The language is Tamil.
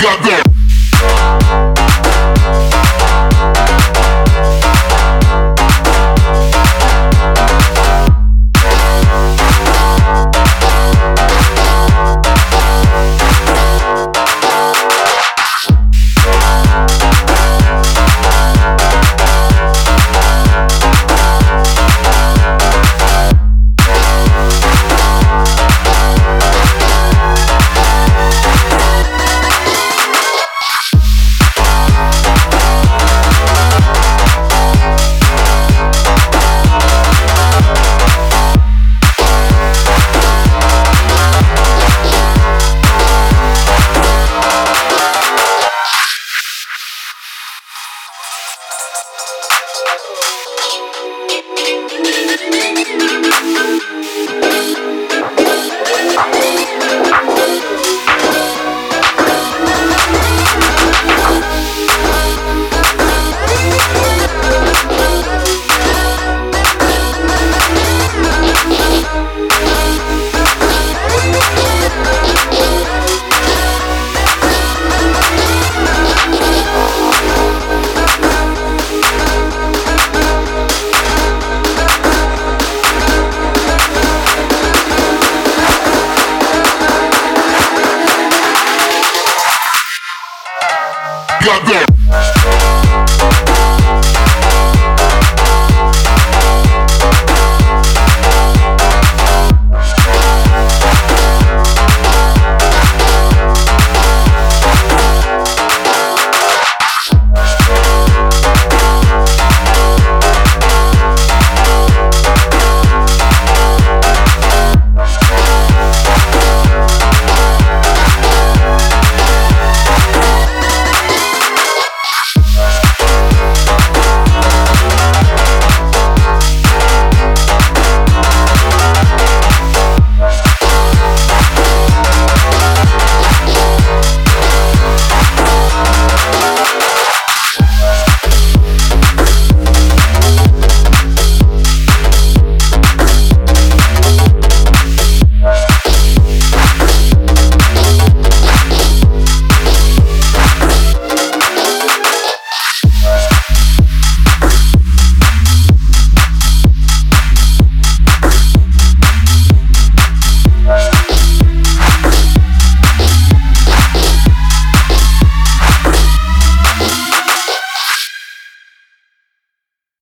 got there. Thank you. Goddamn.